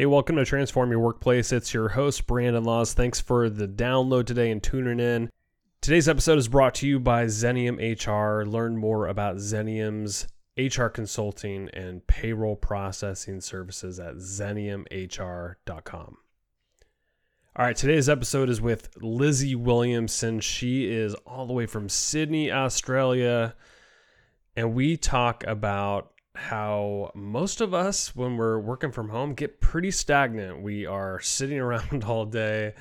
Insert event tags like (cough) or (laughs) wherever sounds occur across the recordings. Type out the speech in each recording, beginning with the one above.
Hey, welcome to Transform Your Workplace. It's your host, Brandon Laws. Thanks for the download today and tuning in. Today's episode is brought to you by Xenium HR. Learn more about Xenium's HR consulting and payroll processing services at xeniumhr.com. All right, today's episode is with Lizzie Williamson. She is all the way from Sydney, Australia, and we talk about how most of us, when we're working from home, get pretty stagnant. We are sitting (laughs) around all day,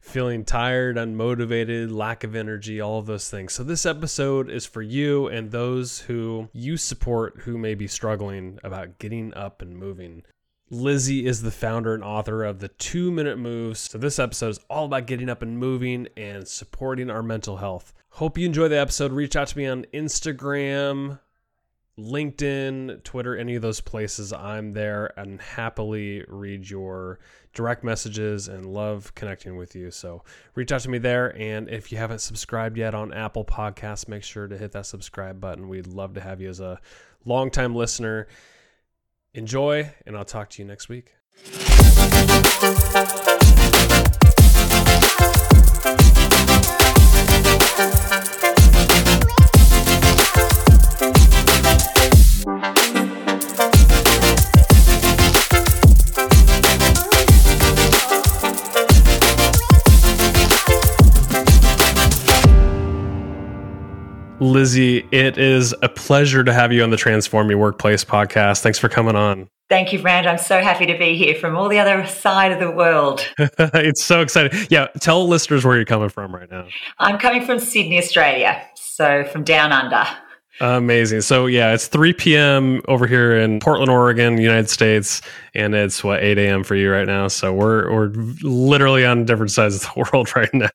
feeling tired, unmotivated, lack of energy, all of those things. So, this episode is for you and those who you support who may be struggling about getting up and moving. Lizzie is the founder and author of the Two Minute Moves. So, this episode is all about getting up and moving and supporting our mental health. Hope you enjoy the episode. Reach out to me on Instagram, LinkedIn, Twitter, any of those places, I'm there and happily read your direct messages and love connecting with you. So reach out to me there. And if you haven't subscribed yet on Apple Podcasts, make sure to hit that subscribe button. We'd love to have you as a longtime listener. Enjoy, and I'll talk to you next week. Lizzie, it is a pleasure to have you on the Transform Your Workplace podcast. Thanks for coming on. Thank you, Brand. I'm so happy to be here from all the other side of the world. (laughs) it's so exciting. Yeah, tell listeners where you're coming from right now. I'm coming from Sydney, Australia. So from down under. Amazing. So yeah, it's 3 p.m. over here in Portland, Oregon, United States, and it's what 8 a.m. for you right now. So we're we're literally on different sides of the (laughs) world right now.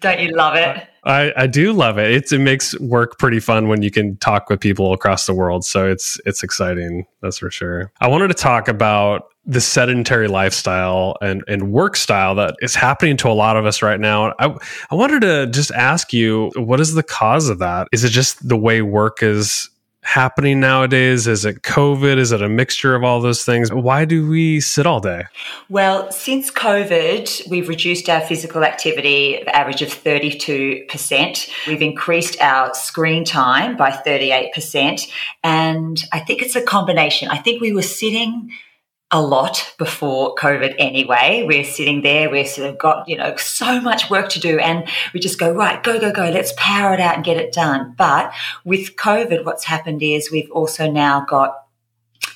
Don't you love it? I, I do love it. It's, it makes work pretty fun when you can talk with people across the world. So it's it's exciting. That's for sure. I wanted to talk about the sedentary lifestyle and, and work style that is happening to a lot of us right now. I, I wanted to just ask you, what is the cause of that? Is it just the way work is happening nowadays? Is it COVID? Is it a mixture of all those things? Why do we sit all day? Well, since COVID, we've reduced our physical activity, average of 32%. We've increased our screen time by 38%. And I think it's a combination. I think we were sitting a lot before COVID anyway. We're sitting there, we've sort of got, you know, so much work to do and we just go, right, go, go, go, let's power it out and get it done. But with COVID, what's happened is we've also now got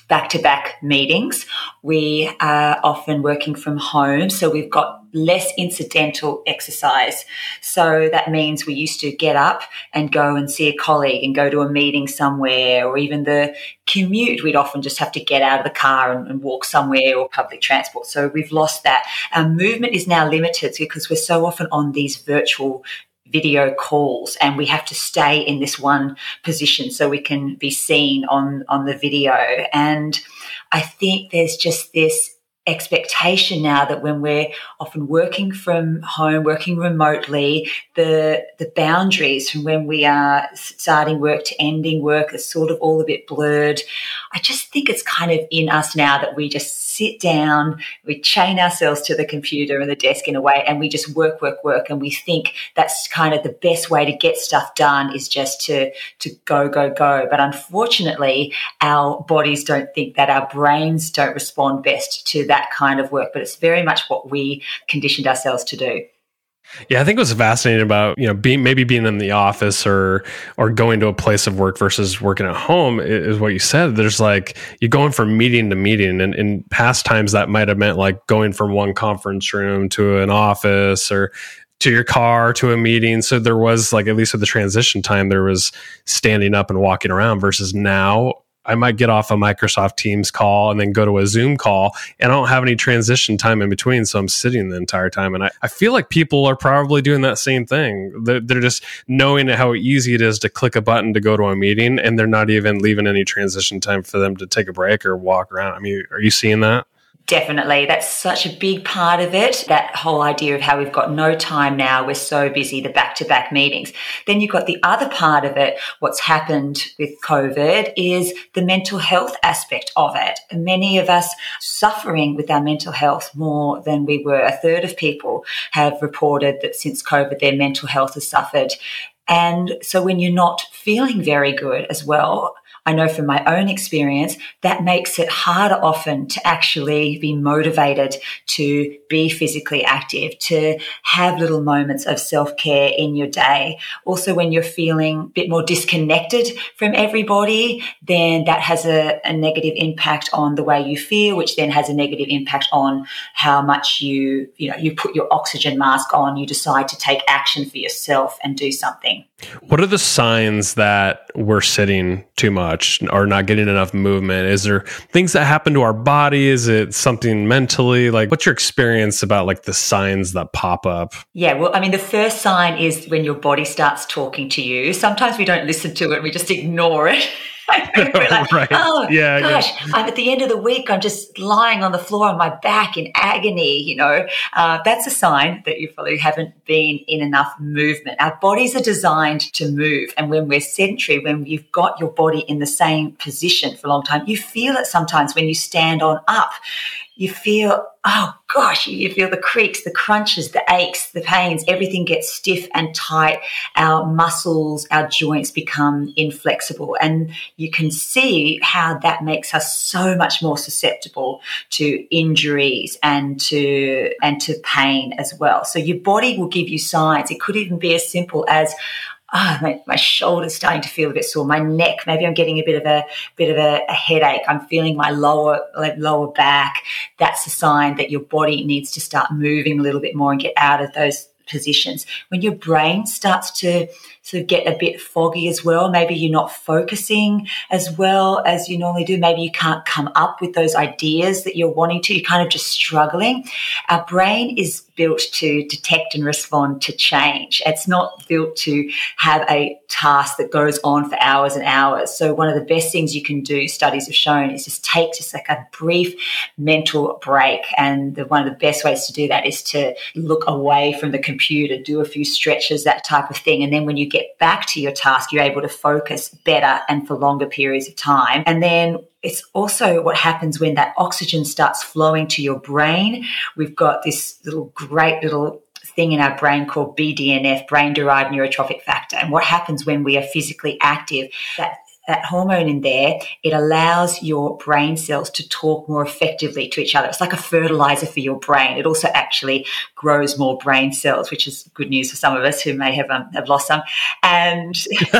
back to back meetings. We are often working from home, so we've got less incidental exercise. So that means we used to get up and go and see a colleague and go to a meeting somewhere, or even the commute, we'd often just have to get out of the car and, and walk somewhere or public transport. So we've lost that. Our movement is now limited because we're so often on these virtual video calls and we have to stay in this one position so we can be seen on on the video and i think there's just this expectation now that when we're often working from home, working remotely, the the boundaries from when we are starting work to ending work is sort of all a bit blurred. I just think it's kind of in us now that we just sit down, we chain ourselves to the computer and the desk in a way, and we just work, work, work, and we think that's kind of the best way to get stuff done is just to to go, go, go. But unfortunately, our bodies don't think that, our brains don't respond best to that kind of work, but it's very much what we conditioned ourselves to do. Yeah, I think what's fascinating about you know being maybe being in the office or or going to a place of work versus working at home is what you said. There's like you're going from meeting to meeting, and in past times that might have meant like going from one conference room to an office or to your car to a meeting. So there was like at least with the transition time, there was standing up and walking around versus now I might get off a Microsoft Teams call and then go to a Zoom call, and I don't have any transition time in between. So I'm sitting the entire time. And I, I feel like people are probably doing that same thing. They're, they're just knowing how easy it is to click a button to go to a meeting, and they're not even leaving any transition time for them to take a break or walk around. I mean, are you seeing that? Definitely. That's such a big part of it. That whole idea of how we've got no time now. We're so busy, the back to back meetings. Then you've got the other part of it. What's happened with COVID is the mental health aspect of it. Many of us suffering with our mental health more than we were. A third of people have reported that since COVID, their mental health has suffered. And so when you're not feeling very good as well, I know from my own experience that makes it harder often to actually be motivated to be physically active, to have little moments of self care in your day. Also, when you're feeling a bit more disconnected from everybody, then that has a, a negative impact on the way you feel, which then has a negative impact on how much you, you know, you put your oxygen mask on, you decide to take action for yourself and do something. What are the signs that we're sitting too much or not getting enough movement? Is there things that happen to our body? Is it something mentally? Like, what's your experience about like the signs that pop up? Yeah, well, I mean, the first sign is when your body starts talking to you. Sometimes we don't listen to it, we just ignore it. (laughs) (laughs) (laughs) like, right. Oh, yeah, gosh, yeah. I'm at the end of the week. I'm just lying on the floor on my back in agony. You know, uh, that's a sign that you probably haven't been in enough movement. Our bodies are designed to move, and when we're sedentary, when you've got your body in the same position for a long time, you feel it sometimes when you stand on up you feel, oh gosh, you feel the creaks, the crunches, the aches, the pains, everything gets stiff and tight. Our muscles, our joints become inflexible. And you can see how that makes us so much more susceptible to injuries and to, and to pain as well. So your body will give you signs. It could even be as simple as, oh, my, my shoulder's starting to feel a bit sore. My neck, maybe I'm getting a bit of a bit of a, a, headache. I'm feeling my lower like lower back. That's a sign that your body needs to start moving a little bit more and get out of those positions. When your brain starts to sort of get a bit foggy as well, maybe you're not focusing as well as you normally do. Maybe you can't come up with those ideas that you're wanting to. You're kind of just struggling. Our brain is built to detect and respond to change. It's not built to have a task that goes on for hours and hours. So one of the best things you can do, studies have shown, is just take just like a brief mental break. And the, one of the best ways to do that is to look away from the computer, do a few stretches, that type of thing. And then when you get back to your task, you're able to focus better and for longer periods of time. And then it's also what happens when that oxygen starts flowing to your brain. We've got this little great little thing in our brain called BDNF, brain derived neurotrophic factor. And what happens when we are physically active, that that hormone in there, it allows your brain cells to talk more effectively to each other. It's like a fertilizer for your brain. It also actually grows more brain cells, which is good news for some of us who may have um, have lost some. And (laughs) (laughs)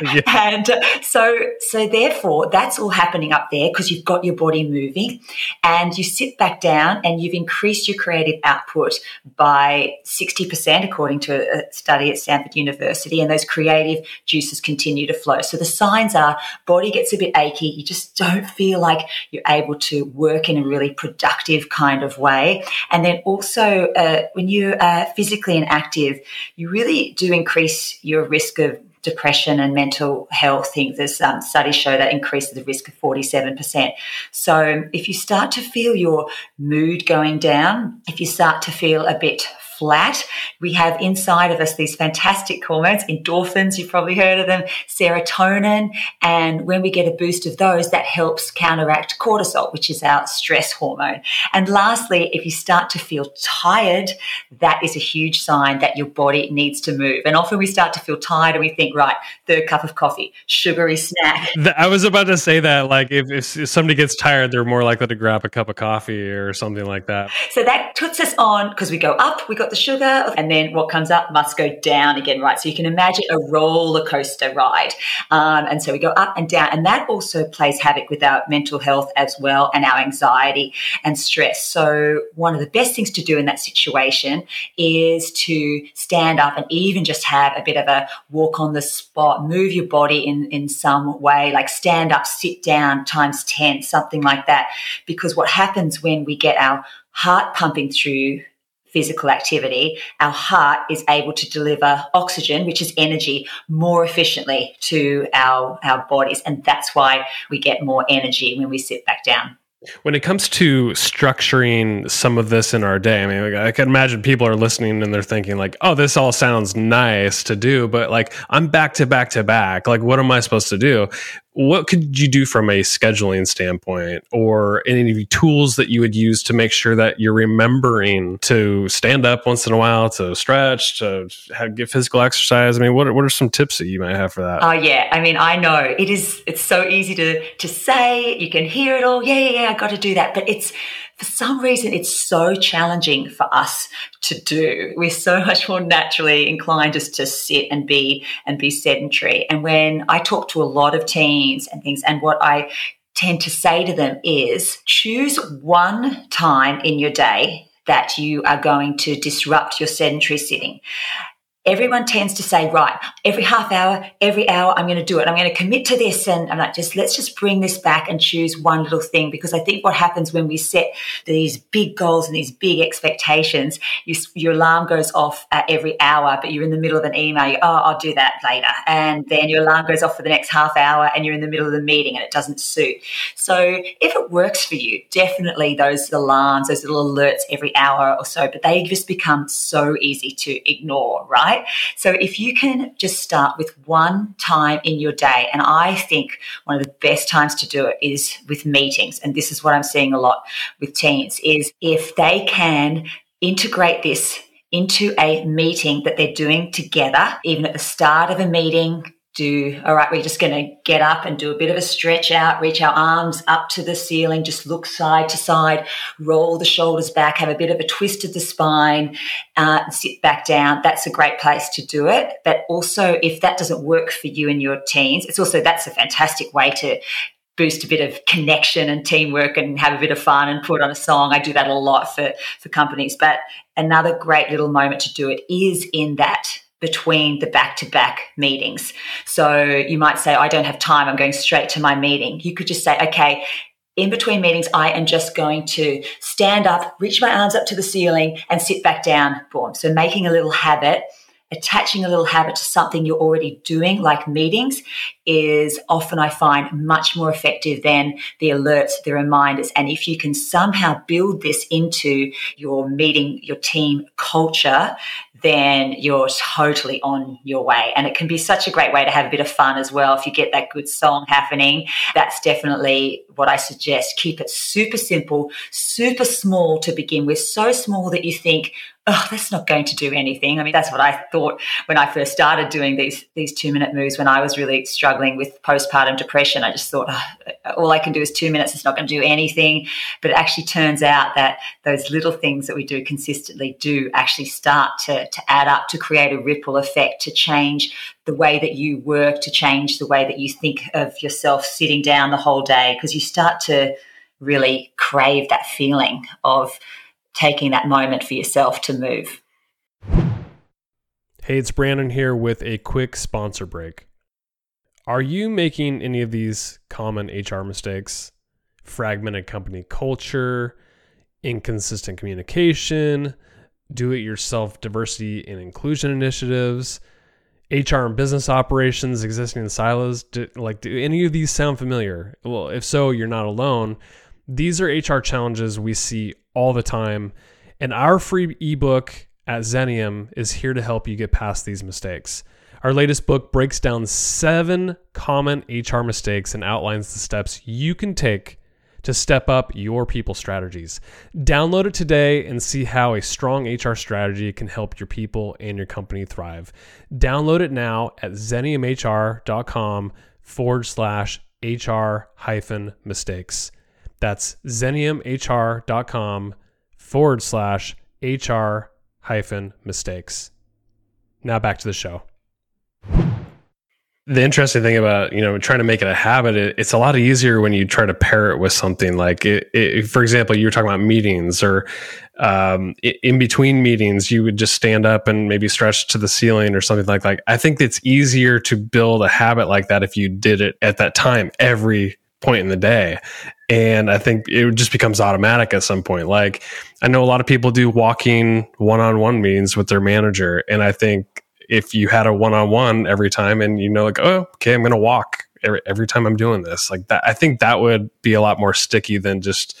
yeah. and so so therefore, that's all happening up there because you've got your body moving, and you sit back down and you've increased your creative output by sixty percent, according to a study at Stanford University, and those creative juices continue to flow. So the signs signs are body gets a bit achy. You just don't feel like you're able to work in a really productive kind of way. And then also, uh, when you are physically inactive, you really do increase your risk of depression and mental health things. There's um, studies show that increases the risk of 47%. So if you start to feel your mood going down, if you start to feel a bit flat. We have inside of us these fantastic hormones, endorphins, you've probably heard of them, serotonin. And when we get a boost of those, that helps counteract cortisol, which is our stress hormone. And lastly, if you start to feel tired, that is a huge sign that your body needs to move. And often we start to feel tired and we think, right, third cup of coffee, sugary snack. I was about to say that, like, if, if somebody gets tired, they're more likely to grab a cup of coffee or something like that. So that puts us on because we go up, we got the sugar, and then what comes up must go down again, right? So you can imagine a roller coaster ride. Um, and so we go up and down, and that also plays havoc with our mental health as well and our anxiety and stress. So one of the best things to do in that situation is to stand up and even just have a bit of a walk on the spot, move your body in, in some way, like stand up, sit down times 10, something like that. Because what happens when we get our heart pumping through physical activity, our heart is able to deliver oxygen, which is energy, more efficiently to our, our bodies. And that's why we get more energy when we sit back down. When it comes to structuring some of this in our day, I mean, I can imagine people are listening and they're thinking like, "Oh, this all sounds nice to do, but like I'm back to back to back. Like, what am I supposed to do?" What could you do from a scheduling standpoint or any tools that you would use to make sure that you're remembering to stand up once in a while to stretch to have, get physical exercise? I mean what are, what are some tips that you might have for that? Oh yeah. I mean i know it is it's so easy to to say you can hear it all. Yeah yeah yeah i got to do that. But it's for some reason it's so challenging for us to do. We're so (laughs) much more naturally inclined just to sit and be and be sedentary. And when I talk to a lot of teens and things, and what I tend to say to them is choose one time in your day that you are going to disrupt your sedentary sitting everyone tends to say, right, every half hour, every hour, I'm going to do it. I'm going to commit to this. And I'm like, just let's just bring this back and choose one little thing. Because I think what happens when we set these big goals and these big expectations, you, your alarm goes off at every hour, but you're in the middle of an email. You, oh, I'll do that later. And then your alarm goes off for the next half hour and you're in the middle of the meeting and it doesn't suit. So if it works for you, definitely those alarms, those little alerts every hour or so, but they just become so easy to ignore, right? Right? So if you can just start with one time in your day, and I think one of the best times to do it is with meetings, and this is what I'm seeing a lot with teens, is if they can integrate this into a meeting that they're doing together, even at the start of a meeting, do all right we're just going to get up and do a bit of a stretch out reach our arms up to the ceiling just look side to side roll the shoulders back have a bit of a twist of the spine uh, sit back down that's a great place to do it but also if that doesn't work for you and your teens it's also that's a fantastic way to boost a bit of connection and teamwork and have a bit of fun and put on a song. I do that a lot for, for companies. But another great little moment to do it is in that between the back to back meetings. So you might say, I don't have time, I'm going straight to my meeting. You could just say, okay, in between meetings, I am just going to stand up, reach my arms up to the ceiling, and sit back down. Boom. So making a little habit attaching a little habit to something you're already doing, like meetings, is often I find much more effective than the alerts, the reminders. And if you can somehow build this into your meeting, your team culture, then you're totally on your way. And it can be such a great way to have a bit of fun as well. If you get that good song happening, that's definitely what I suggest. Keep it super simple, super small to begin with, so small that you think, oh, that's not going to do anything. I mean, that's what I thought when I first started doing these these two minute moves when I was really struggling with postpartum depression. I just thought, oh, all I can do is two minutes. It's not going to do anything. But it actually turns out that those little things that we do consistently do actually start to, to add up to create a ripple effect, to change the way that you work, to change the way that you think of yourself sitting down the whole day, because you start to really crave that feeling of taking that moment for yourself to move. Hey, it's Brandon here with a quick sponsor break. Are you making any of these common HR mistakes? Fragmented company culture, inconsistent communication, do it yourself diversity and inclusion initiatives, HR and business operations existing in silos. Do, like, do any of these sound familiar? Well, if so, you're not alone. These are HR challenges we see all the time. And our free ebook at Xenium is here to help you get past these mistakes. Our latest book breaks down seven common HR mistakes and outlines the steps you can take to step up your people strategies. Download it today and see how a strong HR strategy can help your people and your company thrive. Download it now at xeniumhr.com forward slash HR hyphen mistakes. That's xeniumhr.com forward slash HR hyphen mistakes. Now back to the show. The interesting thing about you know trying to make it a habit, it, it's a lot easier when you try to pair it with something like, it, it, for example, you were talking about meetings or um, in between meetings, you would just stand up and maybe stretch to the ceiling or something like that. I think it's easier to build a habit like that if you did it at that time every point in the day. And I think it just becomes automatic at some point. Like I know a lot of people do walking one-on-one meetings with their manager, and I think if you had a one-on-one every time, and you know, like, oh, okay, I'm going to walk every, every time I'm doing this. Like that, I think that would be a lot more sticky than just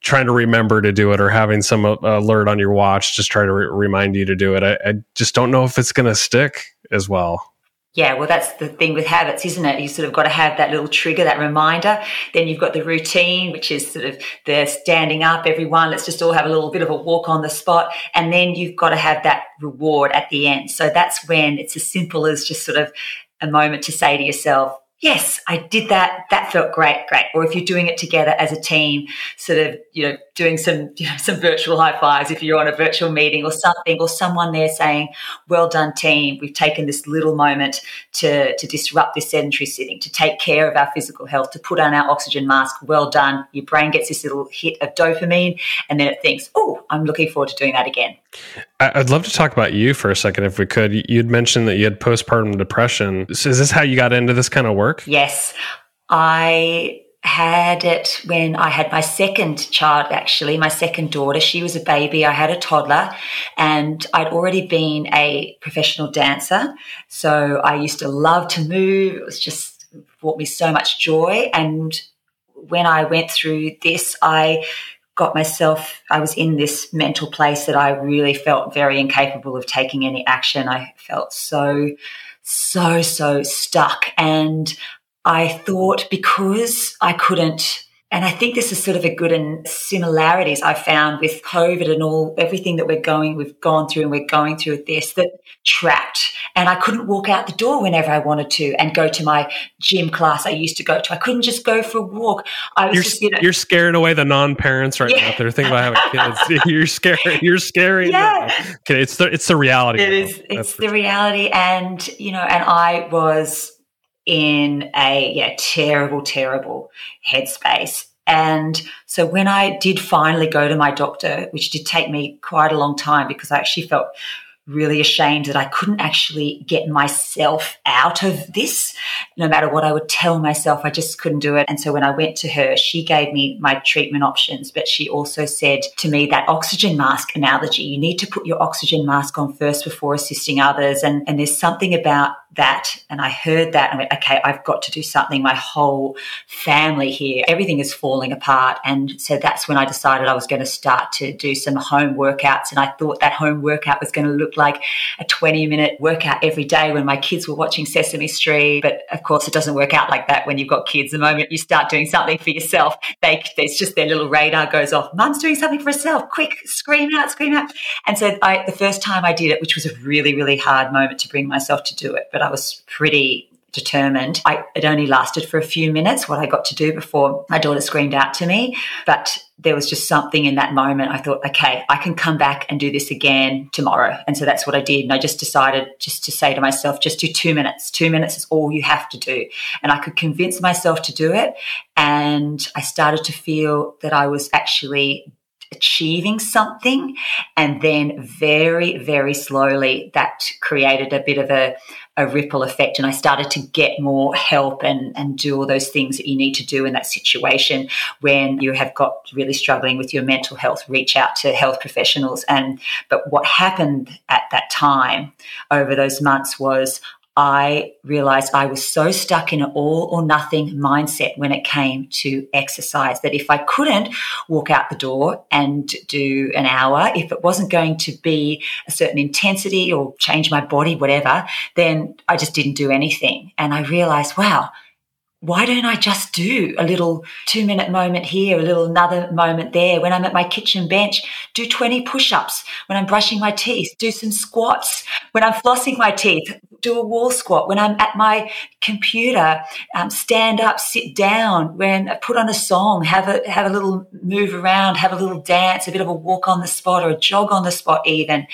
trying to remember to do it or having some uh, alert on your watch just try to re- remind you to do it. I, I just don't know if it's going to stick as well. Yeah, well, that's the thing with habits, isn't it? You sort of got to have that little trigger, that reminder. Then you've got the routine, which is sort of the standing up, everyone, let's just all have a little bit of a walk on the spot. And then you've got to have that reward at the end. So that's when it's as simple as just sort of a moment to say to yourself, yes, I did that. That felt great, great. Or if you're doing it together as a team, sort of, you know, doing some, you know, some virtual high fives if you're on a virtual meeting or something, or someone there saying, well done team. We've taken this little moment to, to disrupt this sedentary sitting, to take care of our physical health, to put on our oxygen mask. Well done. Your brain gets this little hit of dopamine and then it thinks, oh, I'm looking forward to doing that again. I'd love to talk about you for a second, if we could. You'd mentioned that you had postpartum depression. So is this how you got into this kind of work? Yes. I had it when I had my second child, actually, my second daughter. She was a baby. I had a toddler, and I'd already been a professional dancer. So I used to love to move. It was just brought me so much joy. And when I went through this, I got myself, I was in this mental place that I really felt very incapable of taking any action. I felt so, so, so stuck. And I thought because I couldn't and I think this is sort of a good and similarities I found with COVID and all everything that we're going, we've gone through and we're going through with this that trapped. And I couldn't walk out the door whenever I wanted to and go to my gym class I used to go to. I couldn't just go for a walk. I was you're, just, you know, you're scaring away the non-parents right yeah. now. They're thinking about having kids. (laughs) you're scaring. You're scaring. Yeah. Okay, it's the it's the reality. It is. It's the reality, and you know, and I was in a yeah terrible terrible headspace and so when i did finally go to my doctor which did take me quite a long time because i actually felt really ashamed that I couldn't actually get myself out of this. No matter what I would tell myself, I just couldn't do it. And so when I went to her, she gave me my treatment options, but she also said to me that oxygen mask analogy, you need to put your oxygen mask on first before assisting others. And, and there's something about that. And I heard that and I went, okay, I've got to do something. My whole family here, everything is falling apart. And so that's when I decided I was going to start to do some home workouts. And I thought that home workout was going to look like a 20 minute workout every day when my kids were watching Sesame Street. But of course, it doesn't work out like that when you've got kids. The moment you start doing something for yourself, they, there's just their little radar goes off. Mum's doing something for herself. Quick, scream out, scream out. And so I, the first time I did it, which was a really, really hard moment to bring myself to do it, but I was pretty determined. I, it only lasted for a few minutes, what I got to do before my daughter screamed out to me. But there was just something in that moment. I thought, okay, I can come back and do this again tomorrow. And so that's what I did. And I just decided just to say to myself, just do two minutes. Two minutes is all you have to do. And I could convince myself to do it. And I started to feel that I was actually achieving something. And then very, very slowly that created a bit of a, a ripple effect. And I started to get more help and, and do all those things that you need to do in that situation when you have got really struggling with your mental health, reach out to health professionals. And but what happened at that time over those months was I realized I was so stuck in an all or nothing mindset when it came to exercise that if I couldn't walk out the door and do an hour, if it wasn't going to be a certain intensity or change my body, whatever, then I just didn't do anything. And I realized, wow, why don't I just do a little two minute moment here, a little another moment there? When I'm at my kitchen bench, do 20 push ups. When I'm brushing my teeth, do some squats. When I'm flossing my teeth, do a wall squat. When I'm at my computer, um, stand up, sit down. When I put on a song, have a, have a little move around, have a little dance, a bit of a walk on the spot or a jog on the spot even.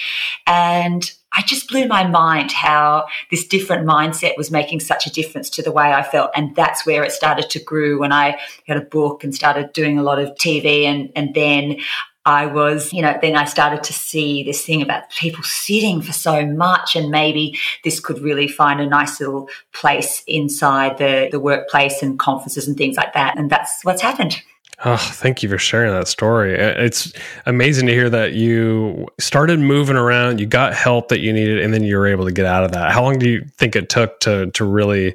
And I just blew my mind how this different mindset was making such a difference to the way I felt. And that's where it started to grow when I got a book and started doing a lot of TV. And, and then I was, you know, then I started to see this thing about people sitting for so much and maybe this could really find a nice little place inside the, the workplace and conferences and things like that. And that's what's happened. Oh, thank you for sharing that story. It's amazing to hear that you started moving around, you got help that you needed, and then you were able to get out of that. How long do you think it took to to really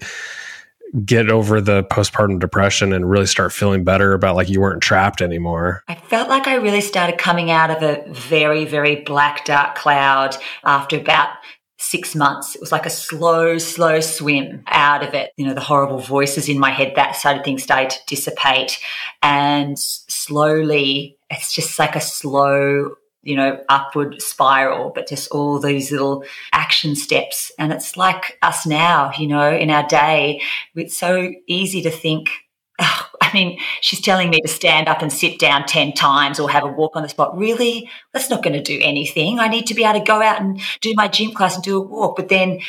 get over the postpartum depression and really start feeling better about like you weren't trapped anymore? I felt like I really started coming out of a very, very black, dark cloud after about six months. It was like a slow, slow swim out of it. You know, the horrible voices in my head, that side of things started to dissipate. And slowly, it's just like a slow you know, upward spiral, but just all these little action steps. And it's like us now, you know, in our day, it's so easy to think, oh, I mean, she's telling me to stand up and sit down 10 times or have a walk on the spot. Really? That's not going to do anything. I need to be able to go out and do my gym class and do a walk. But then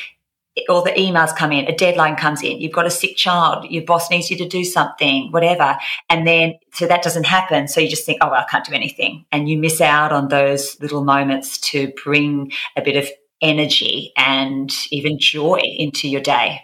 all the emails come in, a deadline comes in, you've got a sick child, your boss needs you to do something, whatever. And then, so that doesn't happen. So you just think, oh, well, I can't do anything. And you miss out on those little moments to bring a bit of energy and even joy into your day.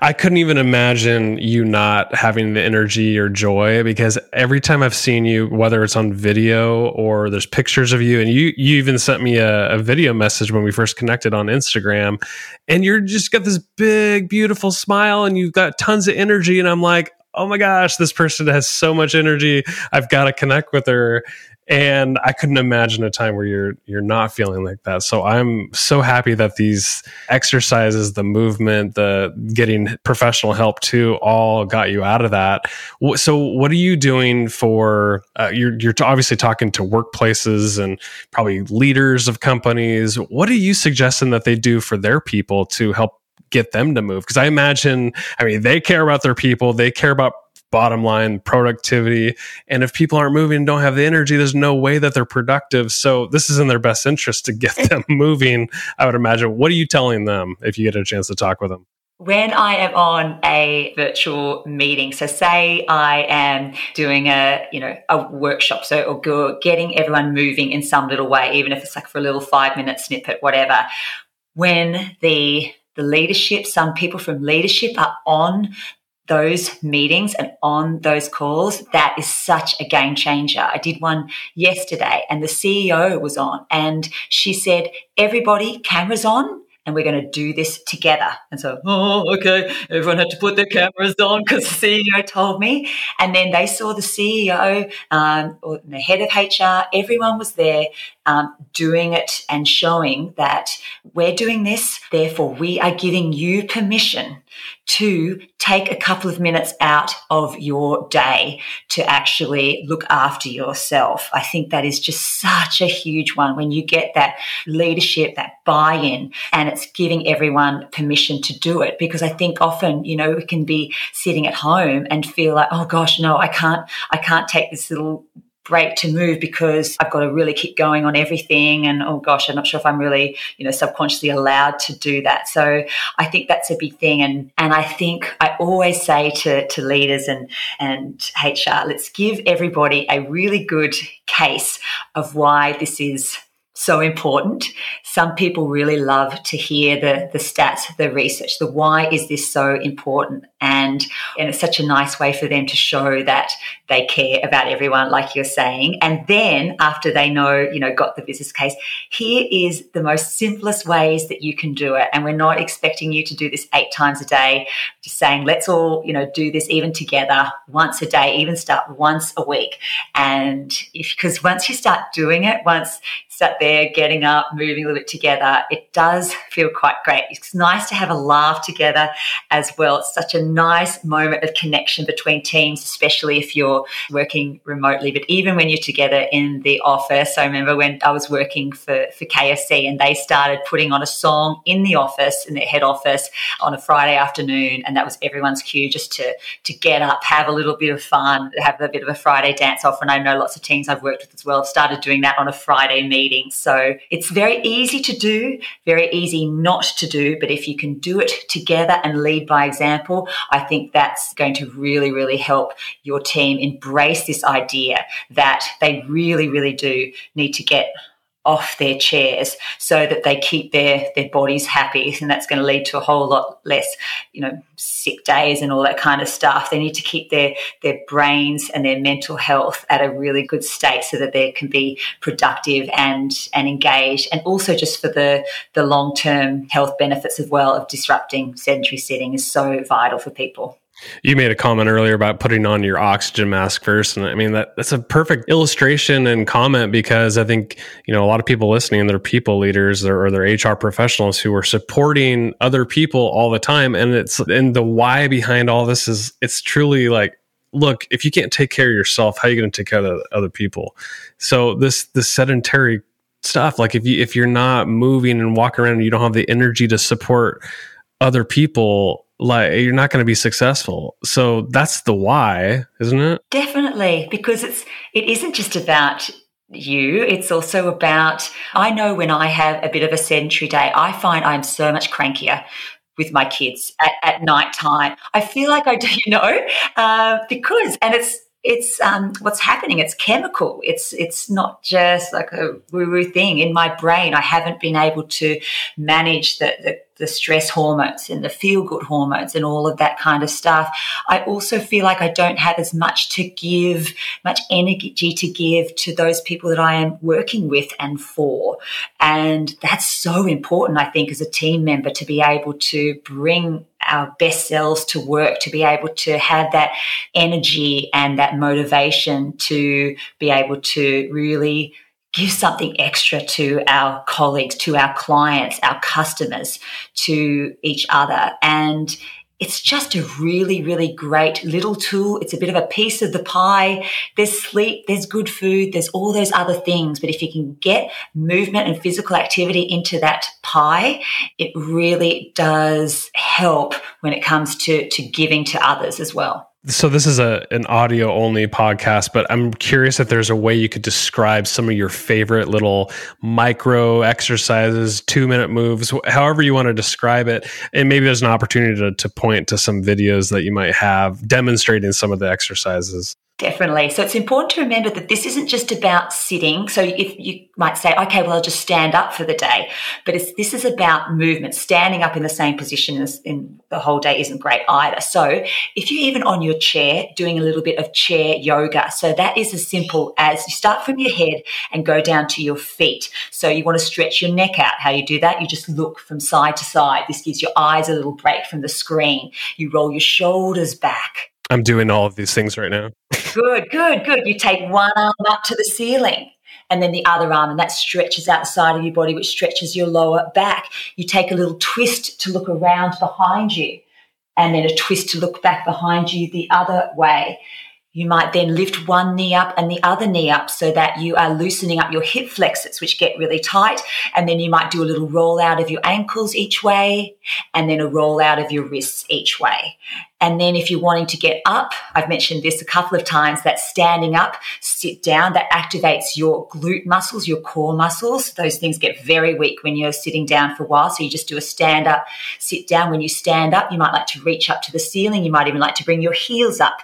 I couldn't even imagine you not having the energy or joy because every time I've seen you, whether it's on video or there's pictures of you, and you you even sent me a, a video message when we first connected on Instagram, and you're just got this big, beautiful smile, and you've got tons of energy, and I'm like, oh my gosh, this person has so much energy. I've got to connect with her and I couldn't imagine a time where you're you're not feeling like that. So I'm so happy that these exercises, the movement, the getting professional help too, all got you out of that. So what are you doing for? Uh, you're you're obviously talking to workplaces and probably leaders of companies. What are you suggesting that they do for their people to help get them to move? Because I imagine, I mean, they care about their people, they care about bottom line productivity. And if people aren't moving and don't have the energy, there's no way that they're productive. So this is in their best interest to get them (laughs) moving, I would imagine. What are you telling them if you get a chance to talk with them? When I am on a virtual meeting, so say I am doing a, you know, a workshop, so or getting everyone moving in some little way, even if it's like for a little five minute snippet, whatever. When the the leadership, some people from leadership are on those meetings and on those calls, that is such a game changer. I did one yesterday and the CEO was on and she said, everybody, cameras on and we're going to do this together. And so, oh, okay. Everyone had to put their cameras on because the CEO told me. And then they saw the CEO um, or the head of HR. Everyone was there um, doing it and showing that we're doing this. Therefore, we are giving you permission to take a couple of minutes out of your day to actually look after yourself. I think that is just such a huge one when you get that leadership, that buy in, and it's giving everyone permission to do it. Because I think often, you know, we can be sitting at home and feel like, oh gosh, no, I can't, I can't take this little break to move because I've got to really keep going on everything. And oh gosh, I'm not sure if I'm really, you know, subconsciously allowed to do that. So I think that's a big thing. And and I think I always say to, to leaders and and HR, let's give everybody a really good case of why this is so important. Some people really love to hear the, the stats, the research, the why is this so important? And, and it's such a nice way for them to show that they care about everyone, like you're saying. And then after they know, you know, got the business case, here is the most simplest ways that you can do it. And we're not expecting you to do this eight times a day, just saying, let's all, you know, do this even together once a day, even start once a week. And if, because once you start doing it, once sat there, getting up, moving a little bit together, it does feel quite great. It's nice to have a laugh together as well. It's such a nice moment of connection between teams, especially if you're working remotely. But even when you're together in the office, I remember when I was working for, for KFC and they started putting on a song in the office, in their head office on a Friday afternoon. And that was everyone's cue just to, to get up, have a little bit of fun, have a bit of a Friday dance off. And I know lots of teams I've worked with as well have started doing that on a Friday meeting. So it's very easy to do, very easy not to do. But if you can do it together and lead by example, I think that's going to really, really help your team embrace this idea that they really, really do need to get off their chairs so that they keep their their bodies happy. And that's going to lead to a whole lot less you know sick days and all that kind of stuff. They need to keep their their brains and their mental health at a really good state so that they can be productive and and engaged. And also just for the the long term health benefits as well of disrupting sedentary sitting is so vital for people You made a comment earlier about putting on your oxygen mask first. And I mean, that, that's a perfect illustration and comment because I think, you know, a lot of people listening, they're people leaders or, they're HR professionals who are supporting other people all the time. And it's, and the why behind all this is it's truly like, look, if you can't take care of yourself, how are you going to take care of other people? So this, this sedentary stuff, like if you, if you're not moving and walking around and you don't have the energy to support other people, like you're not going to be successful. So that's the why, isn't it? Definitely, because it's it isn't just about you. It's also about I know when I have a bit of a sedentary day, I find I'm so much crankier with my kids at, at night time. I feel like I do, (laughs) you know, uh, because and it's it's um, what's happening. It's chemical. It's it's not just like a woo woo thing in my brain. I haven't been able to manage the, the the stress hormones and the feel good hormones and all of that kind of stuff. I also feel like I don't have as much to give, much energy to give to those people that I am working with and for. And that's so important, I think, as a team member to be able to bring our best selves to work, to be able to have that energy and that motivation to be able to really give something extra to our colleagues, to our clients, our customers, to each other. And it's just a really, really great little tool. It's a bit of a piece of the pie. There's sleep, there's good food, there's all those other things. But if you can get movement and physical activity into that pie, it really does help when it comes to, to giving to others as well so this is a an audio only podcast but i'm curious if there's a way you could describe some of your favorite little micro exercises two minute moves however you want to describe it. And maybe there's an opportunity to, to point to some videos that you might have demonstrating some of the exercises Definitely. So it's important to remember that this isn't just about sitting. So if you might say, okay, well, I'll just stand up for the day, but this is about movement. Standing up in the same position as in the whole day isn't great either. So if you're even on your chair doing a little bit of chair yoga, so that is as simple as you start from your head and go down to your feet. So you want to stretch your neck out. How you do that? You just look from side to side. This gives your eyes a little break from the screen. You roll your shoulders back I'm doing all of these things right now. good, good, good. You take one arm up to the ceiling and then the other arm, and that stretches outside of your body, which stretches your lower back. You take a little twist to look around behind you, and then a twist to look back behind you the other way. You might then lift one knee up and the other knee up so that you are loosening up your hip flexors, which get really tight. And then you might do a little roll out of your ankles each way and then a roll out of your wrists each way. And then if you're wanting to get up, I've mentioned this a couple of times, that standing up, sit down, that activates your glute muscles, your core muscles. Those things get very weak when you're sitting down for a while. So you just do a stand up, sit down. When you stand up, you might like to reach up to the ceiling. You might even like to bring your heels up.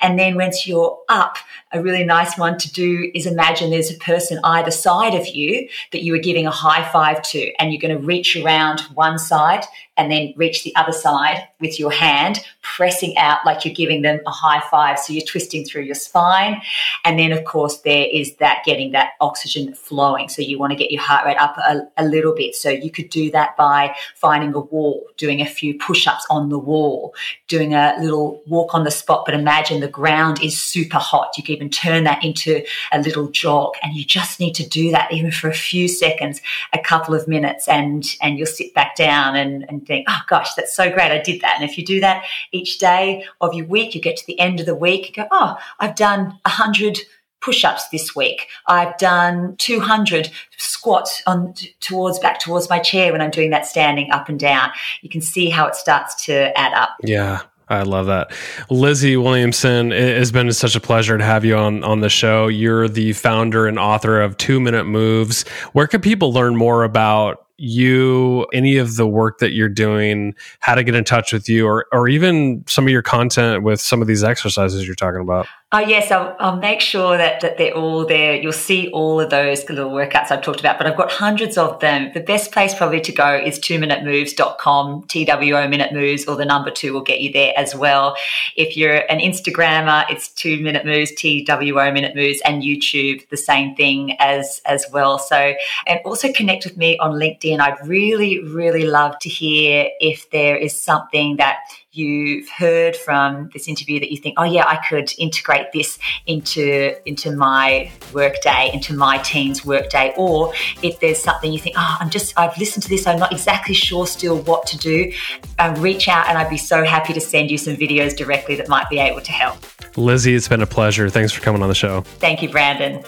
And then once you're up, a really nice one to do is imagine there's a person either side of you that you are giving a high five to, and you're going to reach around one side and then reach the other side with your hand, pressing out like you're giving them a high five. So you're twisting through your spine. And then, of course, there is that getting that oxygen flowing. So you want to get your heart rate up a, a little bit. So you could do that by finding a wall, doing a few push ups on the wall, doing a little walk on the spot. But imagine the ground is super hot. You can even turn that into a little jog. And you just need to do that even for a few seconds, a couple of minutes, and, and you'll sit back down and, and think, oh gosh, that's so great. I did that. And if you do that each day of your week, you get to the end of the week, you go, oh, I've done a hundred push-ups this week. I've done 200 squats on towards back towards my chair when I'm doing that standing up and down. You can see how it starts to add up. Yeah. I love that. Lizzie Williamson, it has been such a pleasure to have you on, on the show. You're the founder and author of Two Minute Moves. Where can people learn more about you, any of the work that you're doing, how to get in touch with you, or, or even some of your content with some of these exercises you're talking about? Oh, yes, I'll, I'll, make sure that, that they're all there. You'll see all of those little workouts I've talked about, but I've got hundreds of them. The best place probably to go is two minutemoves.com, TWO minute moves, or the number two will get you there as well. If you're an Instagrammer, it's two minute moves, TWO minute moves, and YouTube, the same thing as, as well. So, and also connect with me on LinkedIn. I'd really, really love to hear if there is something that you've heard from this interview that you think, oh yeah, I could integrate this into into my workday, into my team's workday, or if there's something you think, oh, I'm just I've listened to this, I'm not exactly sure still what to do, uh, reach out and I'd be so happy to send you some videos directly that might be able to help. Lizzie, it's been a pleasure. Thanks for coming on the show. Thank you, Brandon.